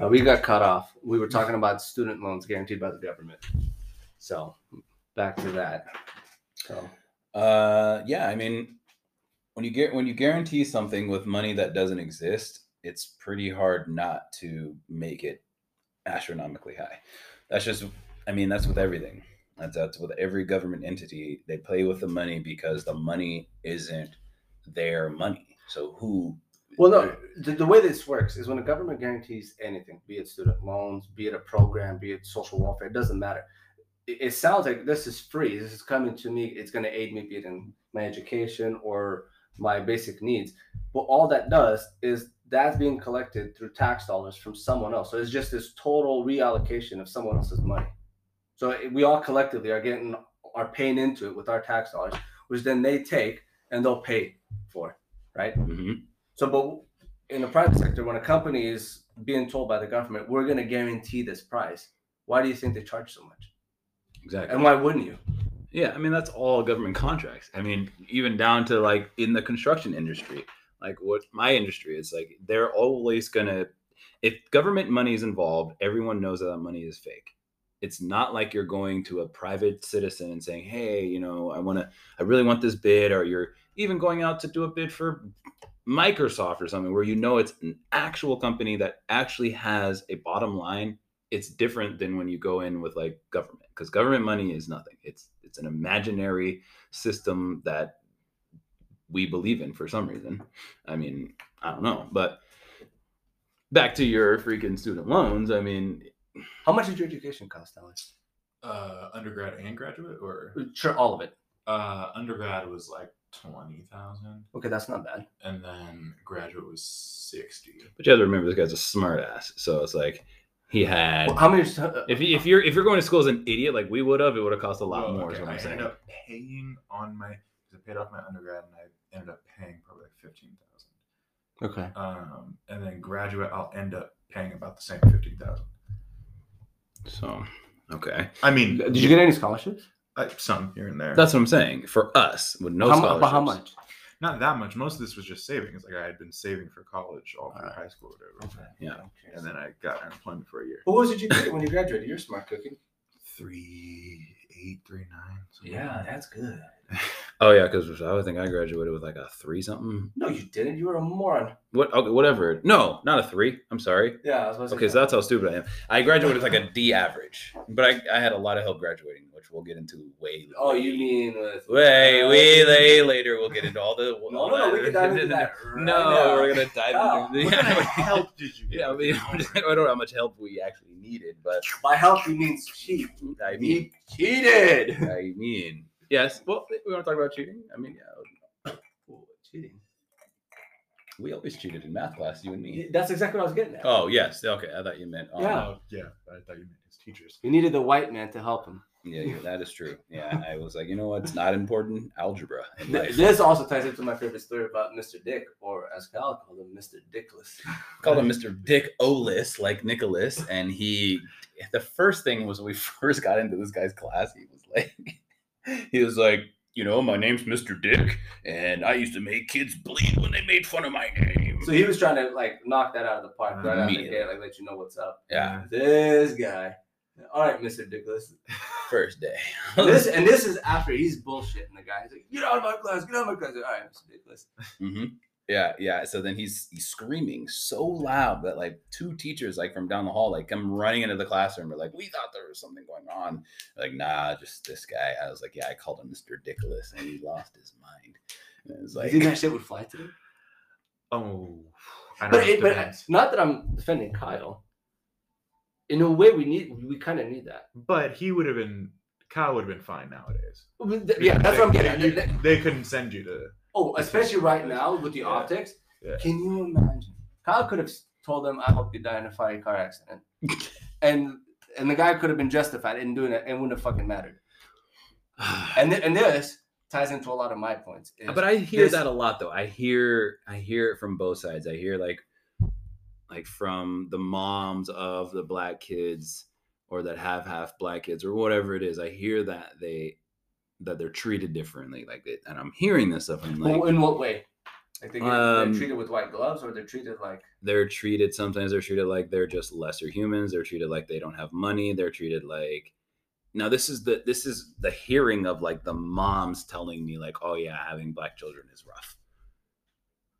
Uh, we got cut off. We were talking about student loans guaranteed by the government. So back to that. So Uh, yeah, I mean, when you get when you guarantee something with money that doesn't exist, it's pretty hard not to make it astronomically high. That's just, I mean, that's with everything. That's that's with every government entity. They play with the money because the money isn't their money. So who? Well, no, the, the way this works is when the government guarantees anything, be it student loans, be it a program, be it social welfare, it doesn't matter. It, it sounds like this is free. This is coming to me. It's going to aid me, be it in my education or my basic needs. But all that does is that's being collected through tax dollars from someone else. So it's just this total reallocation of someone else's money. So it- we all collectively are getting are paying into it with our tax dollars, which then they take and they'll pay for, right? Mhm. So, but in the private sector, when a company is being told by the government, we're going to guarantee this price, why do you think they charge so much? Exactly. And why wouldn't you? Yeah, I mean that's all government contracts. I mean, even down to like in the construction industry, like what my industry is like, they're always gonna. If government money is involved, everyone knows that that money is fake. It's not like you're going to a private citizen and saying, "Hey, you know, I want to, I really want this bid," or you're even going out to do a bid for Microsoft or something where you know it's an actual company that actually has a bottom line. It's different than when you go in with like government because government money is nothing. It's it's an imaginary system that we believe in for some reason. I mean, I don't know, but back to your freaking student loans. I mean, How much did your education cost, Alex? Uh, undergrad and graduate, or Sure, all of it. Uh, undergrad was like twenty thousand, Okay, that's not bad. and then graduate was sixty. but you have to remember this guy's a smart ass. So it's like he had. Well, how many? uh, If, you, if you're if you're going to school as an idiot like we would have, it would have cost a lot Well, more. okay, Is what I I'm saying. ended up paying on my. 'cause I paid off my undergrad, and I ended up paying probably like fifteen thousand. okay. Um, and then graduate, I'll end up paying about the same fifteen thousand. So okay, I mean, Did you get any scholarships? Uh, some here and there? that's what I'm saying. For us, with no how, mu- scholarships, but how much? not that much. Most of this was just savings. Like I had been saving for college all through Alright. high school, or whatever. Yeah. And then I got unemployment for a year. What was it you did when you graduated? You're smart cooking. Three eight, three nine. something like that. that's good. Oh yeah, because I would think I graduated with like a three something. No, you didn't. You were a moron. What? Okay, whatever. No, not a three. I'm sorry. Yeah, I was Okay, so that's how stupid I am. I graduated with like a D average, but I, I had a lot of help graduating, which we'll get into way. Oh, you mean with way way way later? We'll get into all the. No, all no, no. We can dive into that. Right no, now. we're gonna dive Kyle, into. What kind of help did you get? Yeah, I mean, I don't know how much help we actually needed, but By help, you means cheat. I mean, He cheated. I mean, yes. Well, we want to talk about cheating. I mean, yeah, Ooh, cheating. we always cheated in math class, you and me. That's exactly what I was getting at. Oh yes, okay. I thought you meant. Um, Yeah. Oh, yeah. I thought you meant his teachers. He needed the white man to help him. yeah, yeah, that is true. Yeah, I was like, you know what? It's not important. Algebra. in Th- life. This also ties into my favorite story about Mr. Dick, or as Kyle called him, Mr. Dickless. called him Mr. Dick Olis, like Nicholas, and he. The first thing was when we first got into this guy's class. He was like, he was like, you know, my name's Mr. Dick, and I used to make kids bleed when they made fun of my name. So he was trying to like knock that out of the park right out of the gate, like let you know what's up. yeah, This guy. All right, Mr. Dickless. first day. this and this is after he's bullshitting the guy. He's like, "Get out of my class! Get out of my class!" All right, Mr. Dickless. hmm Yeah, yeah. So then he's he's screaming so loud that like two teachers like from down the hall like come running into the classroom. Are like, we thought there was something going on. Like, nah, just this guy. I was like, yeah, I called him Mr. Dickless, and he lost his mind. And it was like, you think that shit would fly today? Oh, I know. But, it it, but not that I'm defending Kyle. In a way, we need we kind of need that. But he would have been. Kyle would have been fine nowadays. Yeah, that's what I'm They- getting. They, at. Th- th- they couldn't send you to. Oh, especially right now with the optics. Yeah. Can you imagine? Kyle could have told them, "I hope you die in a fiery car accident," and and the guy could have been justified in doing it, and wouldn't have fucking mattered. And th- and this ties into a lot of my points. but I hear this- that a lot though. I hear I hear it from both sides. I hear like like from the moms of the black kids or that have half black kids or whatever it is. I hear that they that they're treated differently like it, and I'm hearing this stuff. I'm like, Well, in what way? Like they get, Um, they're treated with white gloves, or they're treated like they're treated sometimes they're treated like they're just lesser humans they're treated like they don't have money they're treated like now this is the this is the hearing of like the moms telling me like oh yeah having black children is rough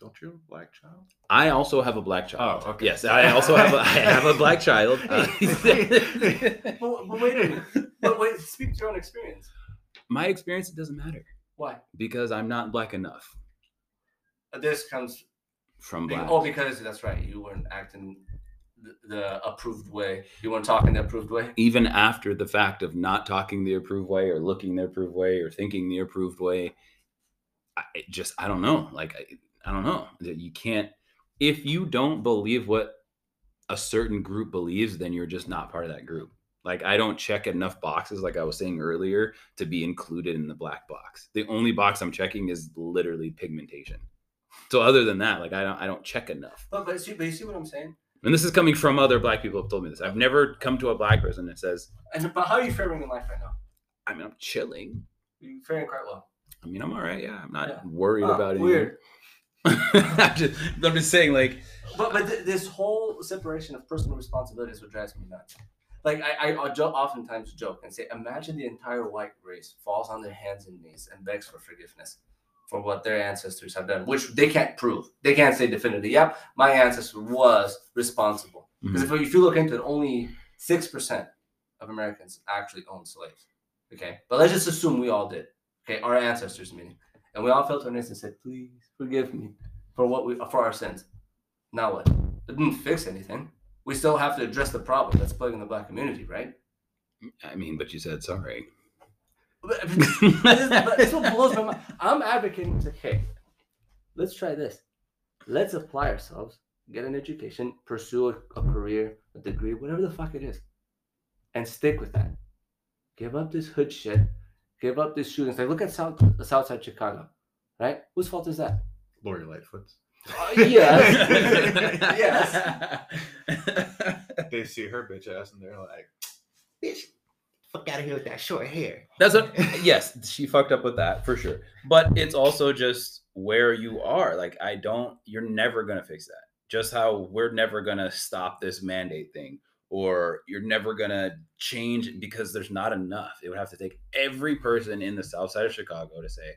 Don't you have a black child? i also have a black child Oh, okay. yes i also have a, i have a black child Uh, But, but wait a minute. But wait, speak to your own experience. My experience it doesn't matter Why? because i'm not black enough This comes. from black Oh, because that's right. You weren't acting the, the approved way. You weren't talking the approved way. even after the fact of not talking the approved way or looking the approved way or thinking the approved way I it just i don't know like I, I don't know that you can't if you don't believe what a certain group believes then you're just not part of that group like i don't check enough boxes like i was saying earlier to be included in the black box the only box i'm checking is literally pigmentation so other than that like i don't i don't check enough But but, see, but you see what I'm saying? and this is coming from other black people who have told me this i've never come to a black person that says And but how are you faring in life right now? i mean i'm chilling You're faring quite well. I mean, I'm all right. Yeah, I'm not Yeah. worried Oh, about it. weird. I'm, just, I'm just saying, like, But but th- this whole separation of personal responsibilities what drives me nuts. Like I, I, I jo- oftentimes joke and say, imagine the entire white race falls on their hands and knees and begs for forgiveness for what their ancestors have done, which they can't prove. They can't say definitively, yep, my ancestor was responsible. Mm-hmm. Because if, if you look into it, only six percent of Americans actually owned slaves. Okay, but let's just assume we all did. Okay, our ancestors meaning, and we all fell to our knees and said, "Please forgive me for what we for our sins." Now what? It didn't fix anything. We still have to address the problem that's plaguing the black community, right? I mean, but you said sorry. But, but this, what blows my mind. I'm advocating to hey, let's try this. Let's apply ourselves, get an education, pursue a, a career, a degree, whatever the fuck it is, and stick with that. Give up this hood shit. Give up this shootings. Like look at South Southside Chicago, right? Whose fault is that? Lori Lightfoot's. Uh, yes. They see her bitch ass and they're like, Bitch, fuck out of here with that short hair. That's what. Yes, she fucked up with that for sure. But it's also just where you are. Like, I don't. You're never gonna fix that. Just how we're never gonna stop this mandate thing, or you're never gonna change because there's not enough. It would have to take every person in the South Side of Chicago to say,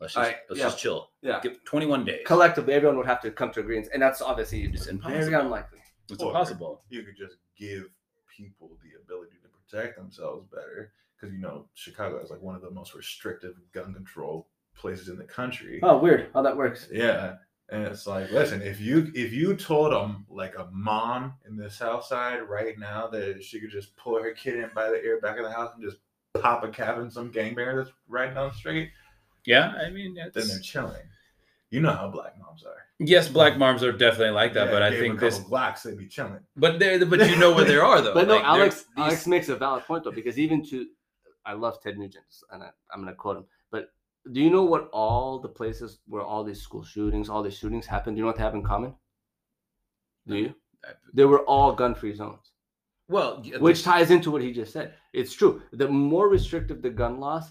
"Let's just I- let's yeah. just chill." Yeah. Give 21 days. Collectively, everyone would have to come to agreements, and that's obviously It's very impossible. unlikely. It's Or- impossible. you could just give people the ability to protect themselves better. Because, you know, Chicago is like one of the most restrictive gun control places in the country. Oh, weird how that works. Yeah. And it's like, listen, if you if you told them like a mom in the South Side right now that she could just pull her kid in by the ear back of the house and just pop a cap in some gangbanger that's right down the street, Yeah, I mean, then they're chilling. You know how black moms are. yes, black moms are definitely like that, Yeah, but I think a this, couple blocks, they'd be chilling. but they're. but you know where they are though. But no, Like, they're- Alex these- Alex makes a valid point though, because even to I love Ted Nugent, and I, I'm gonna quote him. But do you know what all the places where all these school shootings, all these shootings happen? Do you know what they have in common? Do you? They were all gun-free zones, well, yeah, which ties into what he just said. It's true. The more restrictive the gun laws,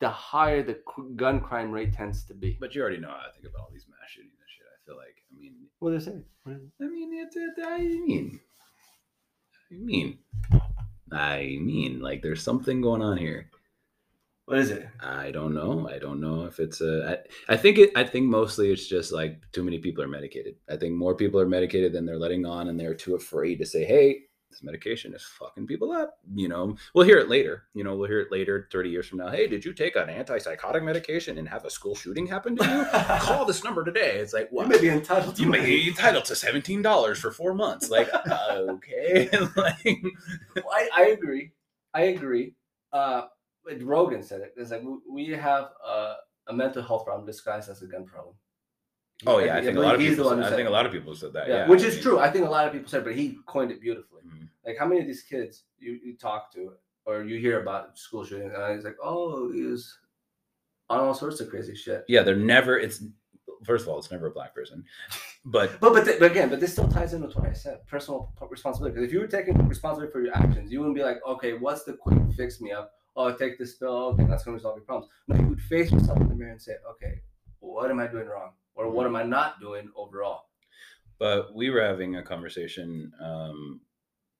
the higher the c- gun crime rate tends to be. But you already know how I think about all these mass shootings and shit. I feel like, I mean, What they saying? What is it? I mean, it's, it, I mean, I mean, I mean, like, there's something going on here. What is it? I don't know. I don't know if it's a. I, I think it. I think mostly it's just like too many people are medicated. I think more people are medicated than they're letting on, and they're too afraid to say, "Hey, this medication is fucking people up." You know, we'll hear it later. You know, we'll hear it later, thirty years from now. Hey, did you take an antipsychotic medication and have a school shooting happen to you? Call this number today. It's like, You what? may be entitled to you may be entitled to seventeen dollars for four months. Like, okay, like, I, I agree. I agree. Uh, but Rogan said it. It's like we, we have a, a mental health problem disguised as a gun problem. Oh yeah, I think a lot of people. who I said think a lot of people said that. Yeah, Yeah, which I is mean, true. I think a lot of people said, but he coined it beautifully. mhm. Like how many of these kids you, you talk to or you hear about school shooting, and he's like, oh, he was on all sorts of crazy shit. yeah, they're never. It's first of all, it's never a black person, but But but, th- but again, but this still ties in with what I said: personal responsibility. Because if you were taking responsibility for your actions, you wouldn't be like, okay, what's the quick fix me up? Oh, take this pill. Okay, that's going to resolve your problems. No, you would face yourself in the mirror and say, okay, what am I doing wrong? Or what am I not doing overall? But we were having a conversation um,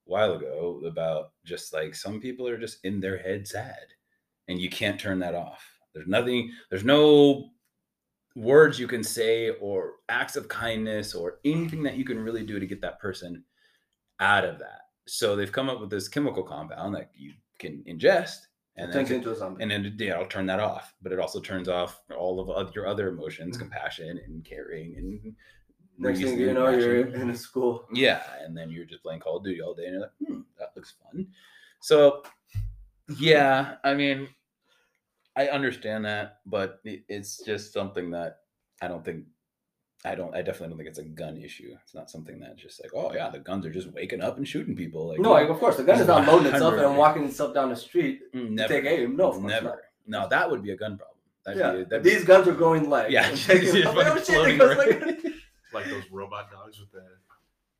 a while ago about just like some people are just in their head sad, and you can't turn that off. There's nothing. There's no words you can say or acts of kindness or anything that you can really do to get that person out of that. So they've come up with this chemical compound that you can ingest, It and turns into a zombie. and then yeah, it'll turn that off. But it also turns off all of your other emotions, Mhm. compassion and caring and Next thing you know, you're in a school. Yeah, and then you're just playing Call of Duty all day, and you're like, hmm, that looks fun. So, yeah, I mean, I understand that, but it's just something that I don't think, I don't, I definitely don't think it's a gun issue. It's not something that's just like, oh yeah, the guns are just waking up and shooting people. Like, No, like, of course, the gun is not loading itself and walking itself down the street mm, to never, take aim. No, of course not. never. No, that would be a gun problem. That'd Yeah, be, that'd be- these guns are going like Yeah, and taking- just I'm like, fucking shit, floating it goes around. like- Like those robot dogs with the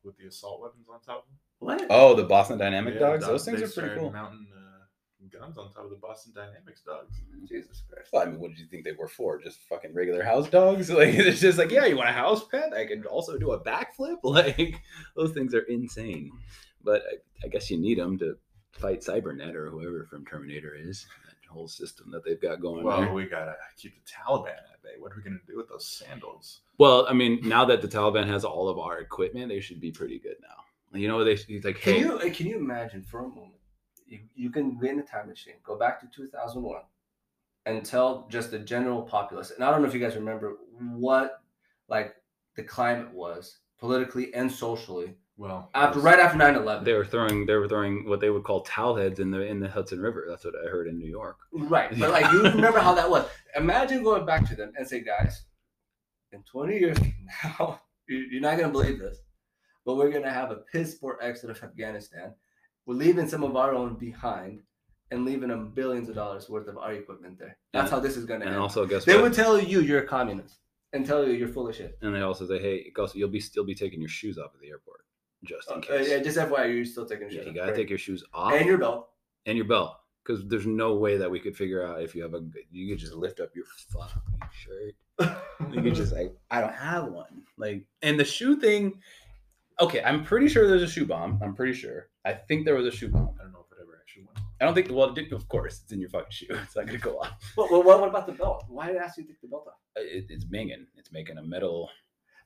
with the assault weapons on top of them. what? Oh, the Boston Dynamic Yeah, dogs. Those things are pretty cool. Mounting uh, guns on top of the Boston Dynamics dogs. Jesus Christ. Well, I mean, what did you think they were for? Just fucking regular house dogs? Like it's just like, yeah, you want a house pet? I can also do a backflip. Like those things are insane. But I, I guess you need them to fight Cybernet or whoever from Terminator is. That whole system that they've got going Well, there. we gotta keep the Taliban at bay. What are we gonna do with those sandals? Well, I mean, now that the Taliban has all of our equipment, they should be pretty good now. You know, they he's like, Can hey, you uh, can you imagine for a moment? You, you can get in a time machine, go back to 2001, and tell just the general populace. And I don't know if you guys remember what like the climate was politically and socially Well, after yes. right after 9/11. they were throwing they were throwing what they would call towel heads in the in the Hudson River. That's what I heard in New York. Right. But like you remember how that was. Imagine going back to them and say, guys, in 20 years from now, you- you're not gonna believe this, but we're gonna have a piss poor exit of Afghanistan. We're leaving some of our own behind and leaving them billions of dollars worth of our equipment there. That's And- how this is gonna end. And also, guess they what? would tell you you're a communist and tell you you're full of shit. And they also say, hey, also you'll be still be taking your shoes off at the airport, just in Uh, case. yeah, just FYI, you're still taking Yeah, shit. you gotta take your shoes off and your belt. and your belt because there's no way that we could figure out if you have a you could just lift up your fucking shirt you could just like i don't have one like and the shoe thing okay i'm pretty sure there's a shoe bomb i'm pretty sure i think there was a shoe bomb I don't know if it ever actually went. off. i don't think well did, of course it's in your fucking shoe it's not gonna go off What, what, what about the belt? Why did I ask you to take the belt off? Uh, it, it's banging it's making a metal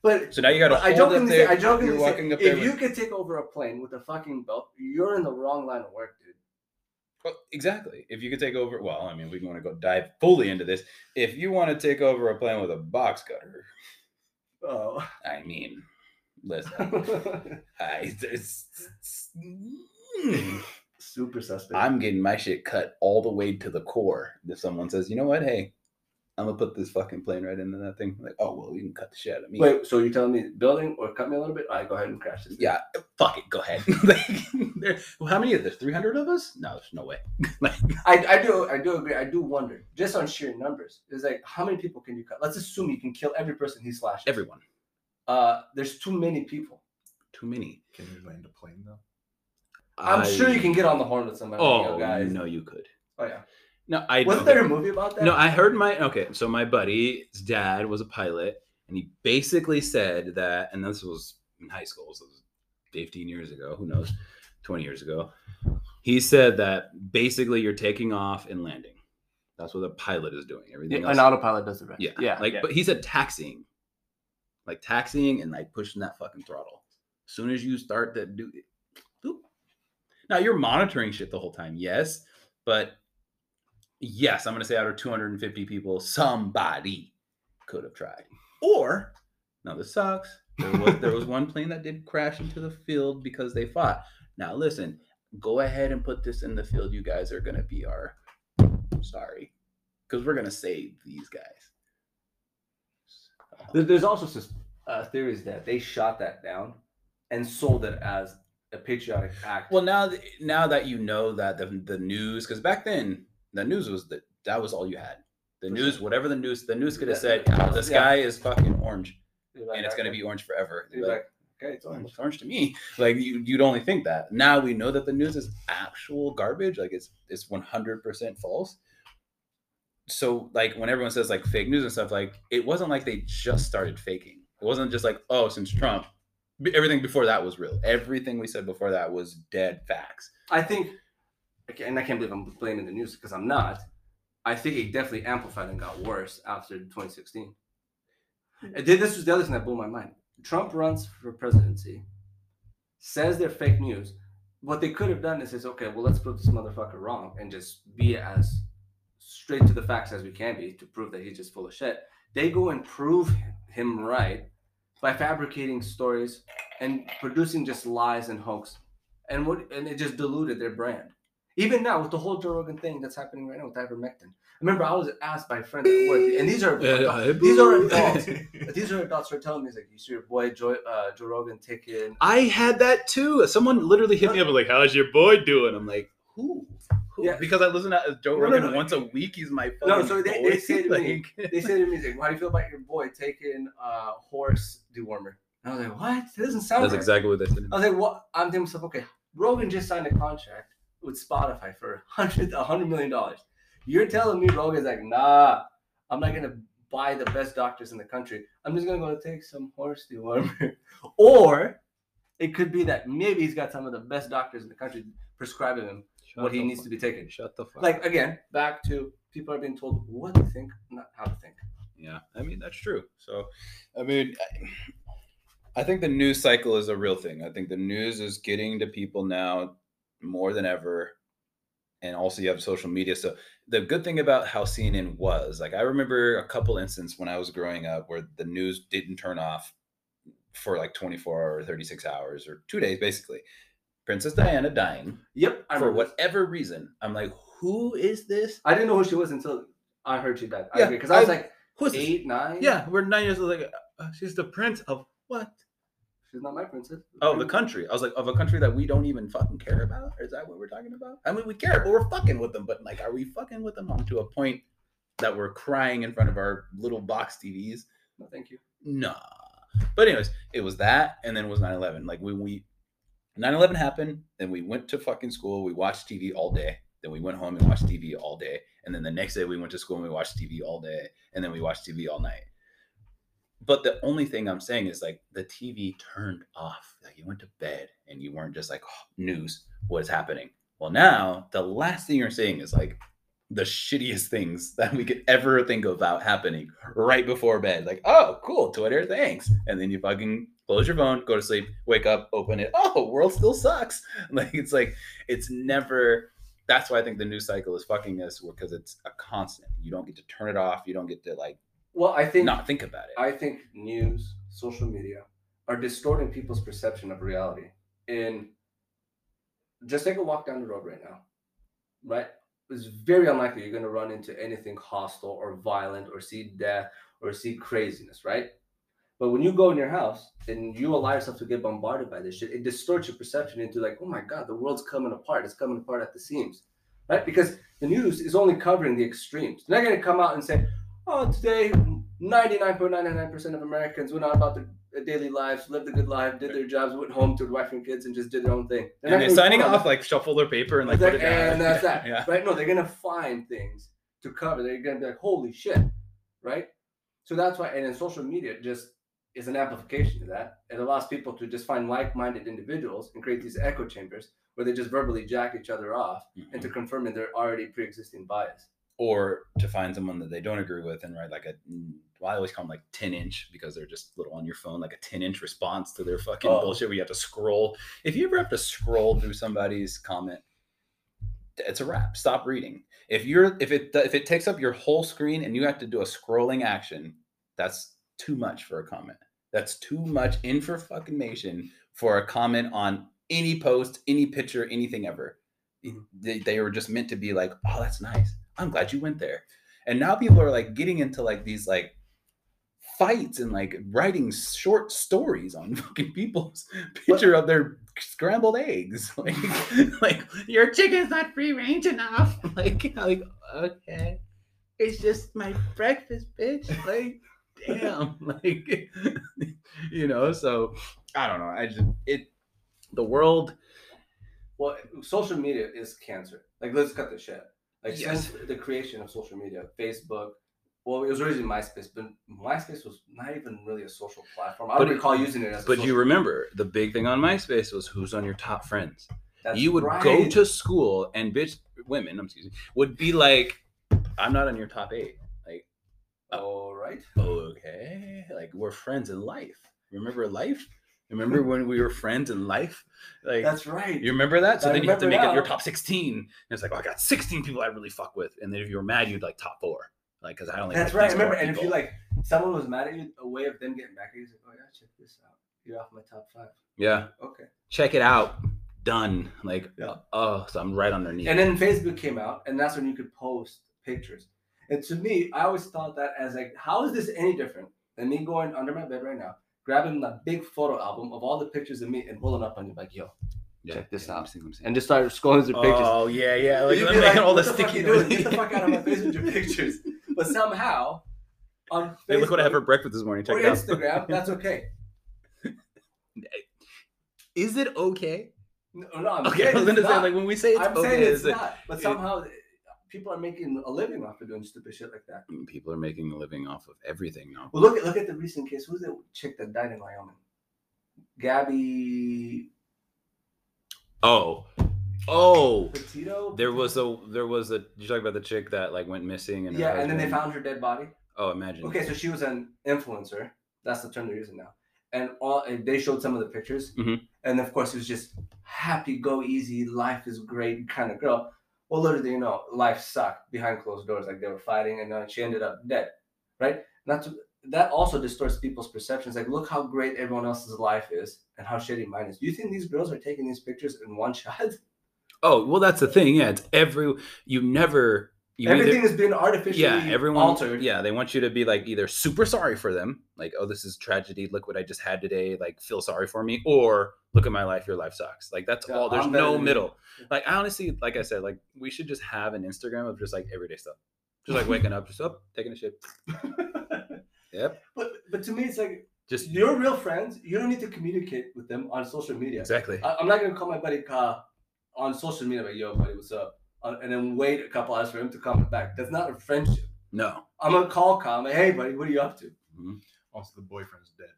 But so now you gotta I hold up jokingly say, there I jokingly you're say, walking up there if you could take over a plane with a fucking belt, you're in the wrong line of work, dude. Well, exactly. If you could take over, well, I mean, we want to go dive fully into this. If you want to take over a plane with a box cutter, Oh. I mean, listen, I, it's, it's- mm, Super suspect. I'm getting my shit cut all the way to the core. If someone says, you know what, hey, I'm gonna put this fucking plane right into that thing, like, oh well, you can cut the shit out of me. Wait, so you're telling me building or cut me a little bit? All right, go ahead and crash this. thing. Yeah, fuck it, go ahead. like, there, well, how many of this? Three hundred of us? No, there's no way. like, I, I do I do agree. I do wonder, just on sheer numbers, is like how many people can you cut? Let's assume you can kill every person he slashes. everyone, Uh, there's too many people. too many. Can you land a plane though? I'm sure you can get on the horn with somebody. Oh yo, guys. no, you could. Oh yeah. No, I Wasn't okay. there a movie about that? No, I heard my okay. So my buddy's dad was a pilot, and he basically said that, and this was in high school, so it was 15 years ago. Who knows? 20 years ago. He said that basically you're taking off and landing. That's what a pilot is doing. Everything Yeah, else, an autopilot does the rest. yeah, yeah. Like, yeah. but he said taxiing, like taxiing and like pushing that fucking throttle. As soon as you start that do, now you're monitoring shit the whole time, yes, but yes, I'm gonna say out of 250 people, somebody could have tried. Or now this sucks. There was there was one plane that did crash into the field because they fought. Now listen, go ahead and put this in the field. You guys are gonna be our sorry, because we're gonna save these guys. There- There's also uh, theories that they shot that down and sold it as a patriotic act. Well, now th- now that you know that the the news, because back then the news was that that was all you had. The For news, sure. whatever the news, the news could have said, yeah, "The yeah. sky is fucking orange, like, and it's gonna be orange forever." Like, like, okay, it's orange. it's orange to me. Like you, you'd only think that. Now we know that the news is actual garbage. Like it's it's one hundred percent false. So like when everyone says like fake news and stuff, like it wasn't like they just started faking. It wasn't just like oh since Trump, everything before that was real. Everything we said before that was dead facts. I think, and I can't believe I'm blaming the news because I'm not. I think it definitely amplified and got worse after 2016. And then this was the other thing that blew my mind. Trump runs for presidency, says they're fake news. What they could have done is says, okay, well, let's prove this motherfucker wrong and just be as straight to the facts as we can be to prove that he's just full of shit. They go and prove him right by fabricating stories and producing just lies and hoax, and what and it just diluted their brand. Even now with the whole Joe Rogan thing that's happening right now with ivermectin. Remember, I was asked by friends at work, and these are these are adults. These are adults who are telling me, like, you see your boy Joe, uh, Joe Rogan taking. I had that too. Someone literally hit me up like, "How's your boy doing?" I'm like, "Who?" Who? Yeah. Because I listen to Joe No, no, Rogan no. once a week. He's my No, so they- boy. they say to me- They said to me, like, "How do you feel about your boy taking uh, horse dewormer?" And I was like, "What? That doesn't sound That's right." exactly what they said. I was like, "What?" I'm thinking myself, "Okay, Rogan just signed a contract with Spotify for hundred a hundred million dollars. You're telling me Rogan's like, nah, I'm not gonna buy the best doctors in the country. I'm just gonna go take some horse dewormer." or it could be that maybe he's got some of the best doctors in the country prescribing him Shut what he needs fuck- to be taking. Shut the fuck. Like again, back to people are being told what to think, not how to think. Yeah, I mean that's true. So, I mean, I, I think the news cycle is a real thing. I think the news is getting to people now more than ever, and also you have social media. So the good thing about how CNN was, like, I remember a couple instances when I was growing up where the news didn't turn off for like 24 or 36 hours or two days, basically. Princess Diana dying Yep, I for remember whatever reason. I'm like, who is this? I didn't know who she was until I heard she died. Yeah, because I was like Who is this? eight, nine. Yeah, we're nine years old. Like, uh, she's the prince of what? she's not my princess. Oh, the country. I was like, of a country that we don't even fucking care about? Is that what we're talking about? I mean, we care, but we're fucking with them. But like, are we fucking with them on to a point that we're crying in front of our little box TVs? No, thank you. Nah. But anyways, it was that, and then it was 9-11. Like we we 9-11 happened, then we went to fucking school, we watched TV all day. Then we went home and watched TV all day. And then the next day we went to school and we watched TV all day. And then we watched TV all night. But the only thing I'm saying is like the TV turned off. Like you went to bed and you weren't just like oh, news, what is happening? Well, now the last thing you're seeing is like the shittiest things that we could ever think about happening right before bed. Like, oh, cool, Twitter, thanks. And then you fucking close your phone, go to sleep, wake up, open it. Oh, world still sucks. Like it's like it's never. That's why I think the news cycle is fucking us because it's a constant. You don't get to turn it off. You don't get to like Well, I think not think about it. I think news, social media are distorting people's perception of reality. And just take a walk down the road right now, right? It's very unlikely you're going to run into anything hostile or violent or see death or see craziness, right? But when you go in your house and you allow yourself to get bombarded by this shit, it distorts your perception into like, oh my God, the world's coming apart. It's coming apart at the seams, right? Because the news is only covering the extremes. They're not going to come out and say, oh, today 99.99% of Americans went on about their daily lives, lived a good life, did their jobs, went home to their wife and kids, and just did their own thing. They're and they're signing off like shuffle their paper and like put like, it down. and that's that. yeah. Right? No, they're gonna find things to cover. They're gonna be like, holy shit, right? So that's why, and then social media just is an amplification to that. It allows people to just find like-minded individuals and create these echo chambers where they just verbally jack each other off and to mm-hmm. confirm that they're already pre-existing bias. or to find someone that they don't agree with and write like a well, I always call them like 10 inch because they're just little on your phone, like a 10 inch response to their fucking Oh. bullshit where you have to scroll. If you ever have to scroll through somebody's comment, it's a wrap. Stop reading. If you're if it if it takes up your whole screen and you have to do a scrolling action, that's too much for a comment. That's too much info for fucking nation for a comment on any post, any picture, anything ever. Mm-hmm. They, they were just meant to be like, oh, that's nice. I'm glad you went there. And now people are like getting into like these like fights and like writing short stories on fucking people's picture of their scrambled eggs. Like, like your chicken's not free range enough. Like, like okay, it's just my breakfast, bitch. Like, damn. Like, you know. So I don't know. I just it the world. Well, social media is cancer. Like, let's cut the shit. Like Yes. since the creation of social media, Facebook. Well, it was originally MySpace, but MySpace was not even really a social platform. I But don't recall using it as. a But you remember the big thing on MySpace was who's on your top friends. That's you would go to school and bitch women, I'm excuse me, would be like, I'm not on your top eight. All right. okay, like we're friends in life. Remember life? Remember when we were friends in life? Like That's right. you remember that? So I then you have to make remember it your top 16. And it's like, oh, I got 16 people I really fuck with. And then if you were mad, you'd like top four. Like, because I only That's right. I remember, and if you like someone was mad at you, a way of them getting back at you is like, oh yeah, check this out. You're off my top five. yeah, Okay. check it out. Done. Like, Yeah. Uh, oh, so I'm right underneath. And then Facebook came out, and that's when you could post pictures. And to me, I always thought that as like, how is this any different than me going under my bed right now, grabbing the big photo album of all the pictures of me and pulling up on you like, yo, yeah, check this yeah, out. I'm and just start scrolling through pictures. Oh yeah, yeah. Like You'd be making all the "What fuck sticky notes. Get the fuck out of my face with your pictures. But somehow, on Facebook Hey, look what I had for breakfast this morning. Check or it out. Instagram, that's okay. Is it okay? No, no I'm Okay, I saying was it's gonna say not. like when we say it's I'm okay, saying it's is it- not. But somehow eh, people are making a living off of doing stupid shit like that. People are making a living off of everything now. Well, look at look at the recent case. Who's the chick that died in Wyoming? Gabby Oh, oh. Petito. There was a there was a you talk about the chick that like went missing and yeah, and then they found her dead body. Oh, imagine. Okay, so she was an influencer. That's the term they're using now. And all and they showed some of the pictures, Mhm. and of course it was just happy, go easy, life is great kind of girl. Little you know, life sucked behind closed doors. Like they were fighting, and uh, she ended up dead. Right? Not to, that also distorts people's perceptions. Like, look how great everyone else's life is, and how shitty mine is. Do you think these girls are taking these pictures in one shot? Oh, well, that's the thing. Yeah, it's every you never you either- Everything is being artificially yeah everyone altered. yeah they want you to be like either super sorry for them like oh this is tragedy. Look what i just had today. Like feel sorry for me or look at my life. Your life sucks. Like that's Yeah, all there's I'm no middle. like I honestly like i said like we should just have an instagram of just like everyday stuff. Just like waking up just up taking a shit. Yep. But but to me, it's like just Your real friends, you don't need to communicate with them on social media. exactly. I, am not gonna call my buddy Ka on social media like, "Yo, buddy, what's up?" Uh, and then wait a couple hours for him to comment back. That's not a friendship. no I'm gonna call Ka. I'm like, "Hey, buddy, what are you up to?" Also, the boyfriend's dead.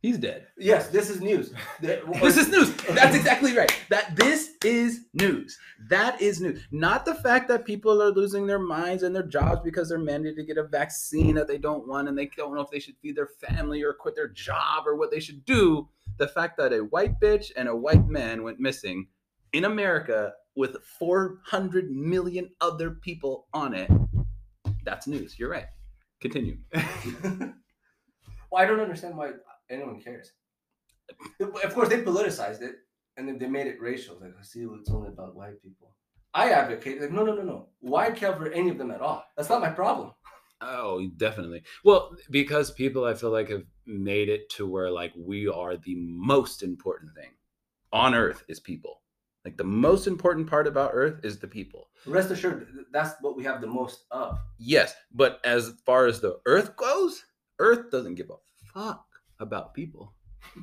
he's dead Yes, this is news. This is news. That's exactly right. That this is news. That is news. Not the fact that people are losing their minds and their jobs because they're mandated to get a vaccine that they don't want and they don't know if they should feed their family or quit their job or what they should do. The fact that a white bitch and a white man went missing in America with 400 million other people on it. That's news. You're right. Continue. well, I don't understand why anyone cares. Of course, they politicized it and then they made it racial. Like, I see, it's only about white people. I advocate like, no, no, no, no. Why cover any of them at all? That's not my problem. Oh, definitely. Well, because people I feel like have made it to where like we are the most important thing on earth is people. Like the most important part about earth is the people. Rest assured, that's what we have the most of. Yes, but as far as the earth goes, earth doesn't give a fuck about people.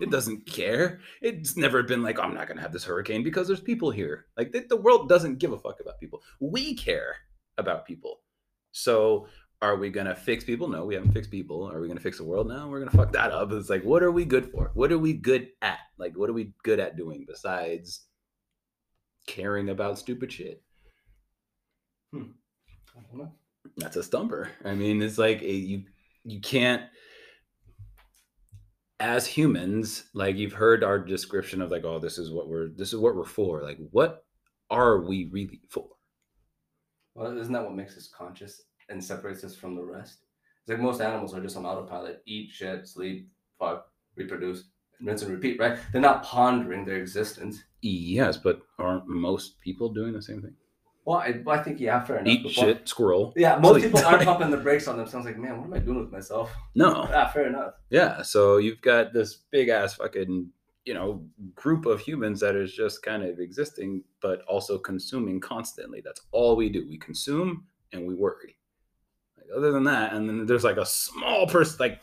It doesn't care. It's never been like, I'm not going to have this hurricane because there's people here. Like, the, the world doesn't give a fuck about people. We care about people. So, are we going to fix people? No, we haven't fixed people. Are we going to fix the world? No, we're going to fuck that up. It's like, what are we good for? What are we good at? Like, what are we good at doing besides caring about stupid shit? Hmm. I that's a stumper. I mean, it's like a, you you can't as humans, like you've heard our description of like, oh, this is what we're this is what we're for. Like, what are we really for? Well, isn't that what makes us conscious and separates us from the rest? It's like most animals are just on autopilot: eat, shit, sleep, fuck, reproduce, rinse and repeat. Right? They're not pondering their existence. Yes, but aren't most people doing the same thing? Well, I, well, I think yeah, fair enough. Eat Before- shit, squirrel. Yeah, most people aren't pumping the brakes on themselves. Like, man, what am I doing with myself? No. Yeah, fair enough. Yeah. So you've got this big ass fucking, you know, group of humans that is just kind of existing, but also consuming constantly. That's all we do. We consume and we worry. Like, other than that, and then there's like a small person, like,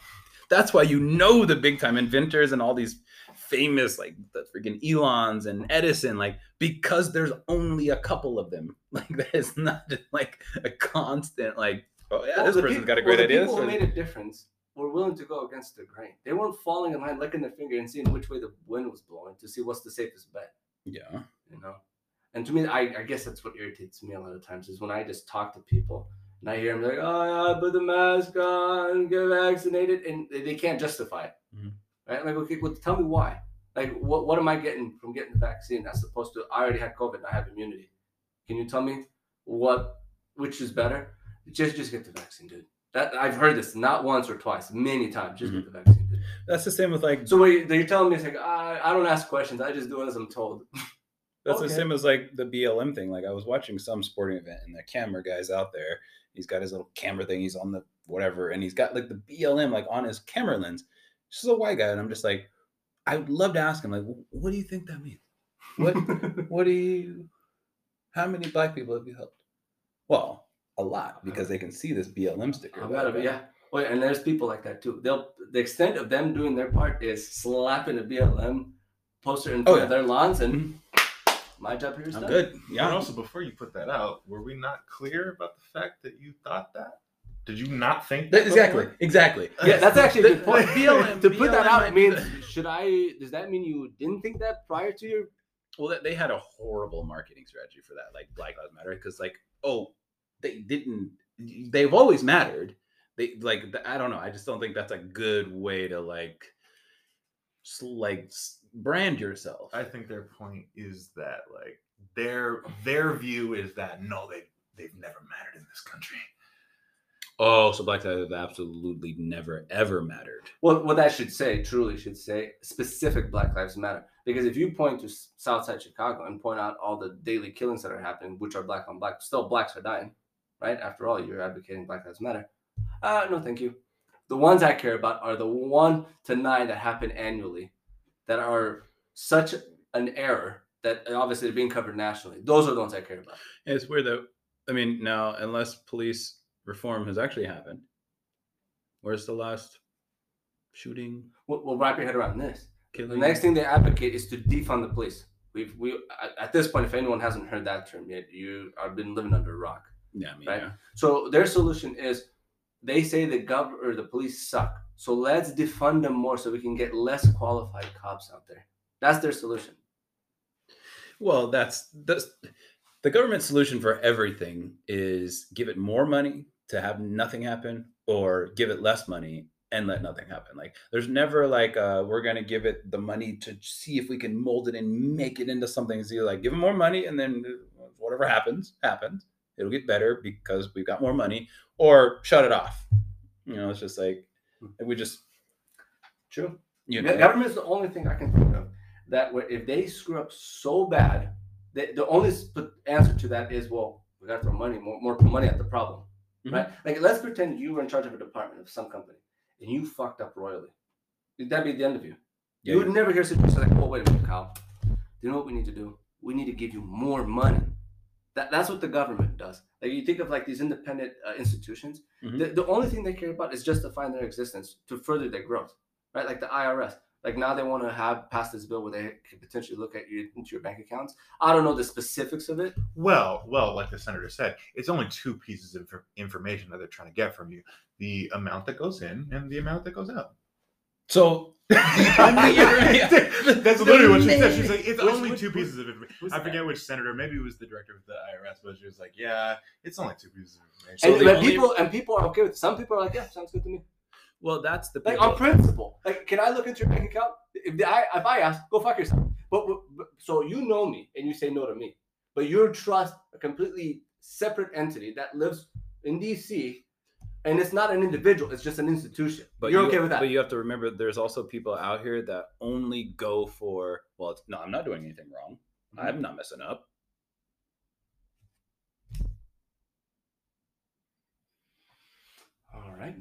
that's why you know the big time inventors and all these famous like the freaking Elons and Edison, like because there's only a couple of them. Like that is not like a constant like. Oh yeah, Well, this person's peop- got a great the idea. People who made a difference were willing to go against the grain. They weren't falling in line, licking their finger, and seeing which way the wind was blowing to see what's the safest bet. yeah. You know. And to me, I, I guess that's what irritates me a lot of times is when I just talk to people and I hear them like, "Oh yeah, put the mask on, get vaccinated," and they, they can't justify it. Mhm. Right? I'm Like, okay, well, tell me why. Like, what what am I getting from getting the vaccine as opposed to I already had COVID and I have immunity? Can you tell me what which is better? Just just get the vaccine, dude. That I've heard this not once or twice, many times. Just get mm-hmm. the vaccine, dude. That's the same with like So what you- you're telling me is like I, I don't ask questions. I just do as I'm told. That's Okay. the same as like the BLM thing. Like I was watching some sporting event and the camera guy's out there. He's got his little camera thing. He's on the whatever, and he's got like the BLM like on his camera lens. Just a white guy, and I'm just like, I would love to ask him like, what do you think that means? What what do you? How many black people have you helped? Well, a lot because they can see this BLM sticker. I that gotta I be, yeah. Well, and there's people like that too. They'll the extent of them doing their part is slapping a BLM poster in Oh, yeah. of their lawns, and Mhm. my job here is I'm done. good. But Yeah. also, before you put that out, were we not clear about the fact that you thought that? Did you not think that? exactly. before? Exactly. Yeah, that's actually a good point. BLM to put that out might- means should I? Does that mean you didn't think that prior to your? Well, they had a horrible marketing strategy for that, like Black Lives Matter, because like, oh, they didn't. They've always mattered. They like, th- I don't know. I just don't think that's a good way to like, s- like brand yourself. I think their point is that like their their view is that no, they they've never mattered in this country. Oh, so Black Lives have absolutely never ever mattered. Well, what that should say, truly should say, specific Black Lives Matter. Because if you point to S- Southside Chicago and point out all the daily killings that are happening, which are black on black, still blacks are dying, right? After all, you're advocating Black Lives Matter. Uh, no, thank you. The ones I care about are the one to nine that happen annually, that are such an error that obviously they're being covered nationally. Those are the ones I care about. It's weird though. I mean, now unless police reform has actually happened, where's the last shooting? We'll, we'll wrap your head around this. Killing? The next thing they advocate is to defund the police. We've we at- this point, if anyone hasn't heard that term yet, you have been living under a rock. yeah, I mean, right? yeah. So their solution is they say the gov or the police suck. So let's defund them more so we can get less qualified cops out there. That's their solution. Well, that's that's the government solution for everything is give it more money to have nothing happen, or give it less money and let nothing happen. Like there's never like uh, we're gonna give it the money to see if we can mold it and make it into something. So like give them more money and then whatever happens happens. It'll get better because we've got more money, or shut it off. You know, it's just like we just True. you know government is the only thing I can think of that if they screw up so bad, they, the only answer to that is well, we got to throw money more, more money at the problem, Mhm. right? Like let's pretend you were in charge of a department of some company and you fucked up royally. That'd be the end of you. Yeah, you would never hear situations like, oh, wait a minute, Kyle. Do you know what we need to do? We need to give you more money. That, that's what the government does. Like you think of like these independent uh, institutions, Mhm. the, the only thing they care about is justifying their existence to further their growth, right? Like the IRS. Like now they want to have pass this bill where they could potentially look at you into your bank accounts. I don't know the specifics of it. Well, well, like the senator said, it's only two pieces of information that they're trying to get from you: the amount that goes in and the amount that goes out. so That's literally what she said. She's like, it's Which- only which- two which- pieces of information. who's I that? forget which senator. Maybe it was the director of the IRS, but she was like, yeah, it's only two pieces of information. So and the but only- people and people are okay with it. Some people are like, yeah, sounds good to me. Well, that's the like on principle. Like, can I look into your bank account? If I if I ask, go fuck yourself. But, but so you know me and you say no to me, but you trust a completely separate entity that lives in DC and it's not an individual it's just an institution but you're you, okay with that but you have to remember there's also people out here that only go for well no i'm not doing anything wrong mm-hmm. i'm not messing up all right